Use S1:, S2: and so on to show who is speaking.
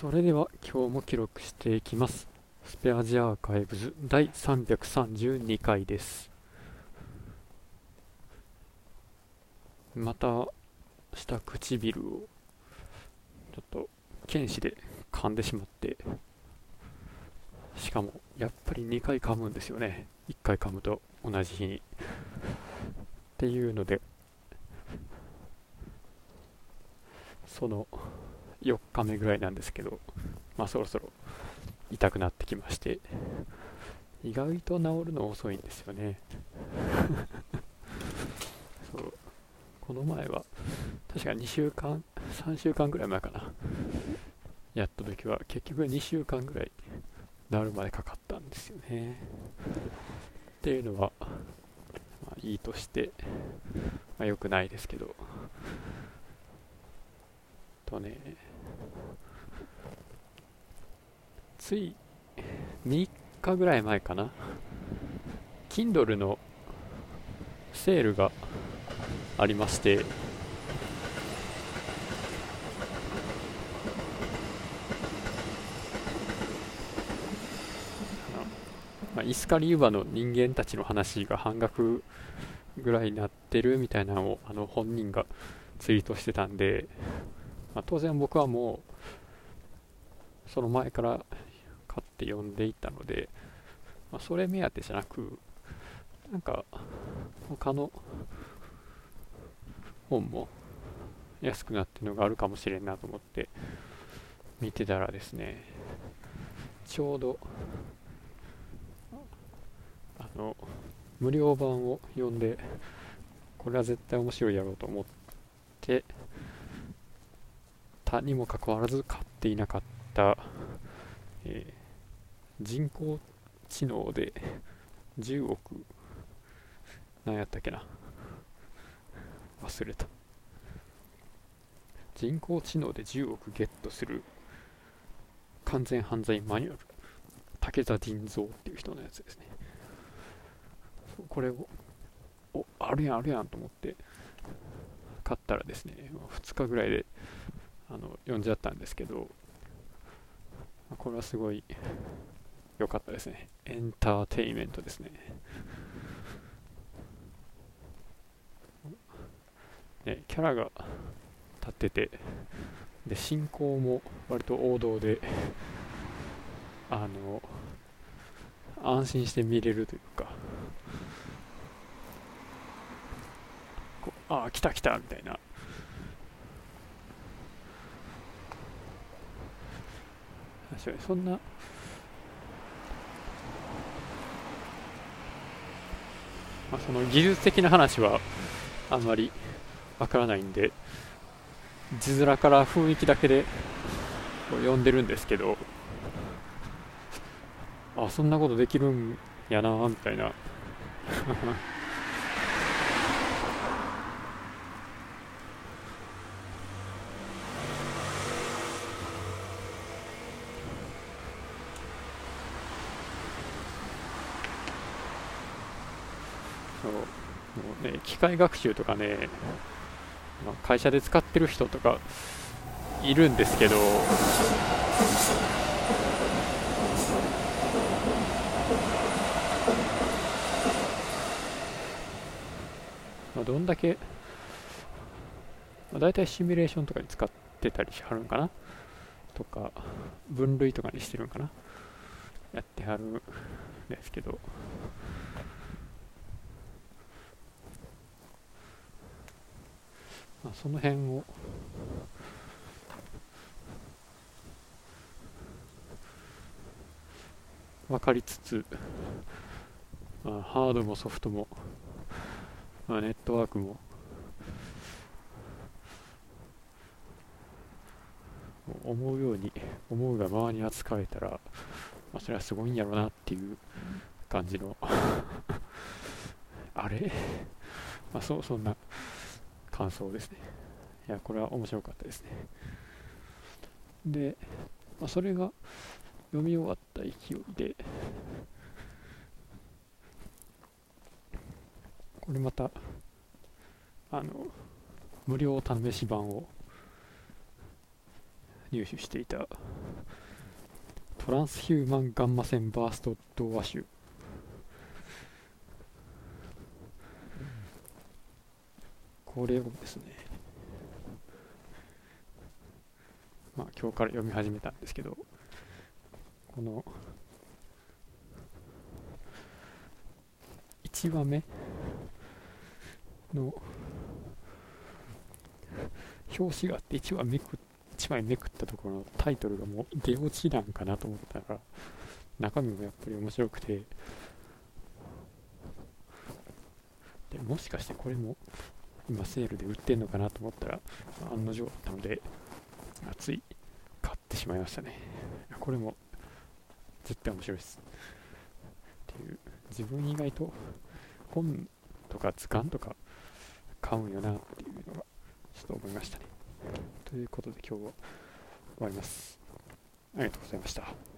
S1: それでは今日も記録していきます。スペアジアーカイブズ第332回です。また下唇をちょっと剣士で噛んでしまって。しかもやっぱり2回噛むんですよね。1回噛むと同じ日に。っていうのでその4日目ぐらいなんですけどまあそろそろ痛くなってきまして意外と治るの遅いんですよね。そう。この前は確か2週間3週間ぐらい前かな。やった時は結局2週間ぐらい治るまでかかったんですよね。っていうのは、まあ、いいとして、まあ、良くないですけど。とねつい3日ぐらい前かな。Kindle のセールがありまして。まあ、イスカリユバの人間たちの話が半額ぐらいになってるみたいなのをあの本人がツイートしてたんで、まあ、当然僕はもうその前からって読んでいたので、まあ、それ目当てじゃなくなんか他の本も安くなってるのがあるかもしれんなと思って見てたらですねちょうどあの無料版を読んでこれは絶対面白いやろうと思ってたにもかかわらず買っていなかった、えー、人工知能で10億。何やったっけな。忘れた。人工知能で10億ゲットする。完全犯罪マニュアル。武田仁蔵っていう人のやつですね。これをおあるやんあるやんと思って。買ったらですね2日ぐらいであの読んじゃったんですけど。これはすごい良かったですね。エンターテイメントですね。ねキャラが立っててで進行も割と王道であの安心して見れるというかああ来た来たみたいな。確かにそんなまあ、その技術的な話はあんまりわからないんで字面から雰囲気だけで読んでるんですけどあそんなことできるんやなみたいな。そう。もうね機械学習とかね、まあ、会社で使ってる人とかいるんですけど。まあ、どんだけ、まあ、大体シミュレーションとかに使ってたりしはるんかな？とか分類とかにしてるんかな？やってはるんですけど。まあ、その辺を。分かりつつ、まあ、ハードもソフトも、まあ、ネットワークも思うように思うがままに扱えたら、まあ、それはすごいんやろうなっていう感じの。あれ？まあそうそんな感想ですね。いや、これは面白かったですね。で、まあ、それが読み終わった勢いで、これまた、あの、無料試し版を入手していたトランスヒューマンガンマ線バースト童話集これをですねまあ今日から読み始めたんですけどこの1話目の表紙があって1話めく1枚めくったところのタイトルがもう出落ちなんかなと思ったら中身もやっぱり面白くて。でもしかしてこれも今セールで売ってんのかなと思ったら案の定だったのでつい。買ってしまいましたね。これも絶対面白いです。っていう自分意外と本とか図鑑とか買うんよなっていうのがちょっと思いましたね。ということで今日は終わります。ありがとうございました。